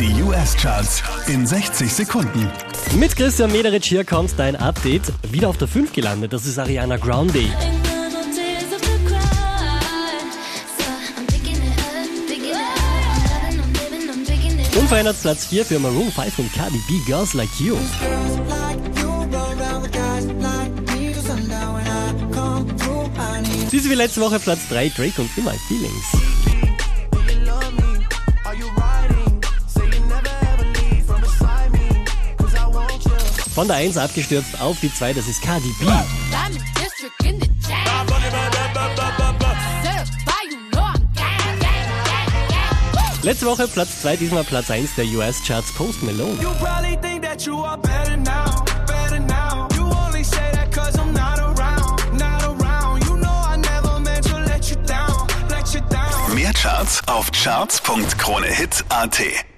Die US-Charts in 60 Sekunden. Mit Christian Mederich hier kommt dein Update. Wieder auf der 5 gelandet, das ist Ariana Grande. Unverändert Platz 4 für Maroon 5 und Cardi B, Girls Like You. Diese wie letzte Woche Platz 3, Drake und In My Feelings. Von der 1 abgestürzt auf die 2, das ist Cardi B. Letzte Woche Platz 2, diesmal Platz 1 der US-Charts Post Malone. Mehr Charts auf charts.kronehit.at